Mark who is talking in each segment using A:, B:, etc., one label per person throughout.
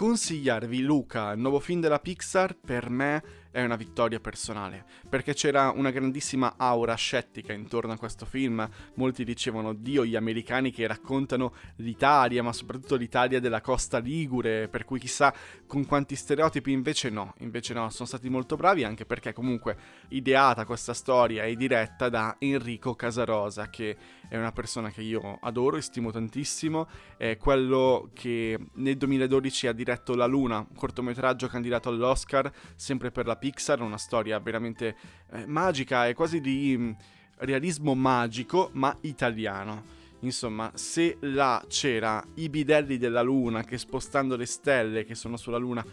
A: consigliarvi Luca, il nuovo film della Pixar, per me è una vittoria personale, perché c'era una grandissima aura scettica intorno a questo film. Molti dicevano Dio gli americani che raccontano l'Italia, ma soprattutto l'Italia della costa ligure, per cui chissà con quanti stereotipi invece no, invece no, sono stati molto bravi anche perché comunque ideata questa storia e diretta da Enrico Casarosa, che è una persona che io adoro e stimo tantissimo, è quello che nel 2012 ha diretto La Luna, un cortometraggio candidato all'Oscar, sempre per la Pixar, una storia veramente eh, magica e quasi di mm, realismo magico, ma italiano. Insomma, se là c'era i bidelli della Luna che spostando le stelle che sono sulla Luna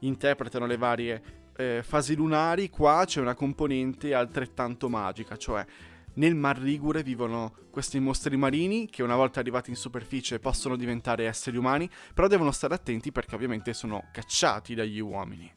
A: interpretano le varie eh, fasi lunari, qua c'è una componente altrettanto magica, cioè nel Mar Ligure vivono questi mostri marini che una volta arrivati in superficie possono diventare esseri umani, però devono stare attenti perché ovviamente sono cacciati dagli uomini.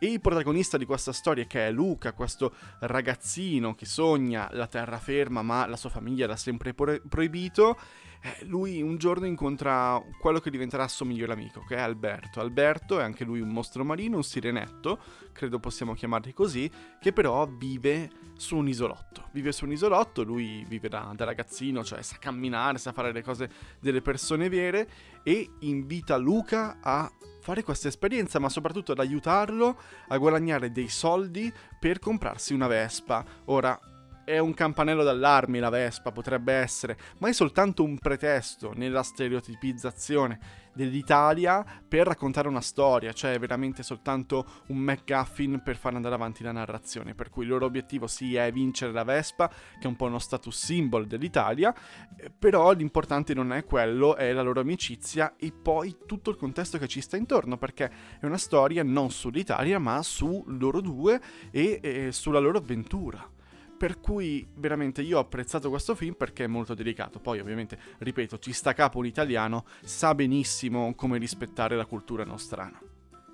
A: E il protagonista di questa storia, che è Luca, questo ragazzino che sogna la terraferma, ma la sua famiglia l'ha sempre pro- proibito, eh, lui un giorno incontra quello che diventerà suo migliore amico, che è Alberto. Alberto è anche lui un mostro marino, un sirenetto, credo possiamo chiamarli così, che però vive su un isolotto. Vive su un isolotto, lui vive da, da ragazzino, cioè sa camminare, sa fare le cose delle persone vere e invita Luca a fare questa esperienza, ma soprattutto ad aiutarlo a guadagnare dei soldi per comprarsi una Vespa. Ora, è un campanello d'allarme la Vespa, potrebbe essere, ma è soltanto un pretesto nella stereotipizzazione dell'Italia per raccontare una storia, cioè è veramente soltanto un McGuffin per far andare avanti la narrazione, per cui il loro obiettivo sì è vincere la Vespa, che è un po' uno status symbol dell'Italia, però l'importante non è quello, è la loro amicizia e poi tutto il contesto che ci sta intorno, perché è una storia non sull'Italia, ma su loro due e, e sulla loro avventura. Per cui veramente io ho apprezzato questo film perché è molto delicato. Poi ovviamente, ripeto, ci sta capo un italiano, sa benissimo come rispettare la cultura nostrana.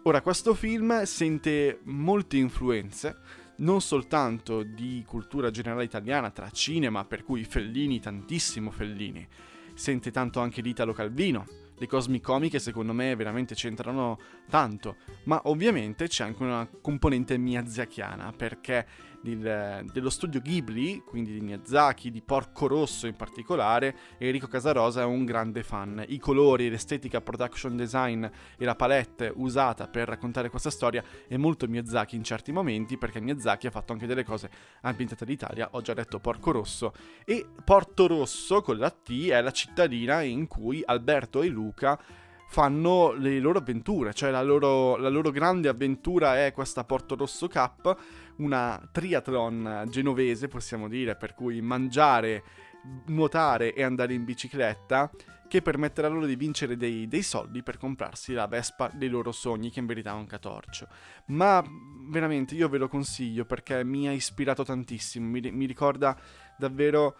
A: Ora, questo film sente molte influenze, non soltanto di cultura generale italiana, tra cinema, per cui Fellini, tantissimo Fellini, sente tanto anche l'Italo Calvino, le cosmic comiche secondo me veramente c'entrano tanto, ma ovviamente c'è anche una componente miyazakiana perché del, dello studio Ghibli, quindi di Miyazaki, di Porco Rosso in particolare, Enrico Casarosa è un grande fan. I colori, l'estetica, production design e la palette usata per raccontare questa storia è molto Miyazaki in certi momenti, perché Miyazaki ha fatto anche delle cose ambientate in Italia, ho già detto Porco Rosso, e Porto Rosso con la T è la cittadina in cui Alberto e Luca fanno le loro avventure, cioè la loro, la loro grande avventura è questa Porto Rosso Cup, una triathlon genovese possiamo dire, per cui mangiare, nuotare e andare in bicicletta che permetterà loro di vincere dei, dei, soldi per comprarsi la Vespa dei loro sogni, che in verità è un catorcio. Ma veramente io ve lo consiglio perché mi ha ispirato tantissimo, mi, mi ricorda davvero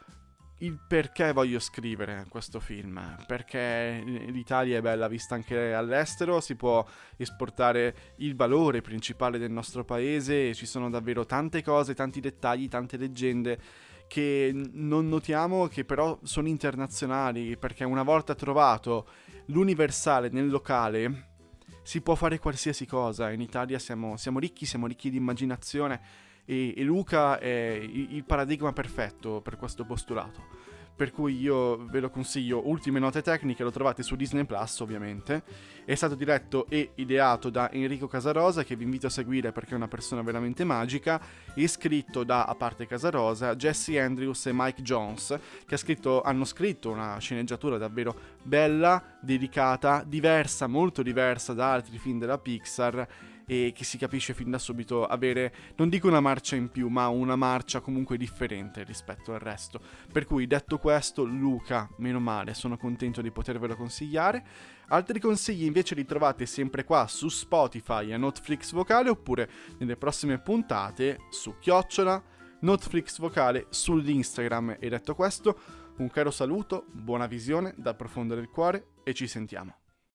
A: il perché voglio scrivere questo film. Perché l'Italia è bella vista anche all'estero, si può esportare il valore principale del nostro paese e ci sono davvero tante cose, tanti dettagli, tante leggende che non notiamo che però sono internazionali perché una volta trovato l'universale nel locale si può fare qualsiasi cosa. In Italia siamo, siamo ricchi, siamo ricchi di immaginazione e, e Luca è il, il paradigma perfetto per questo postulato per cui io ve lo consiglio. Ultime note tecniche lo trovate su Disney Plus, ovviamente. È stato diretto e ideato da Enrico Casarosa, che vi invito a seguire perché è una persona veramente magica, e scritto da, a parte Casarosa, Jesse Andrews e Mike Jones, che scritto, hanno scritto una sceneggiatura davvero bella, delicata, diversa, molto diversa da altri film della Pixar e che si capisce fin da subito avere, non dico una marcia in più, ma una marcia comunque differente rispetto al resto. Per cui detto questo, Luca, meno male, sono contento di potervelo consigliare. Altri consigli invece li trovate sempre qua su Spotify e Netflix Vocale oppure nelle prossime puntate su Chiocciola, Netflix Vocale sull'Instagram. E detto questo, un caro saluto, buona visione dal profondo del cuore e ci sentiamo.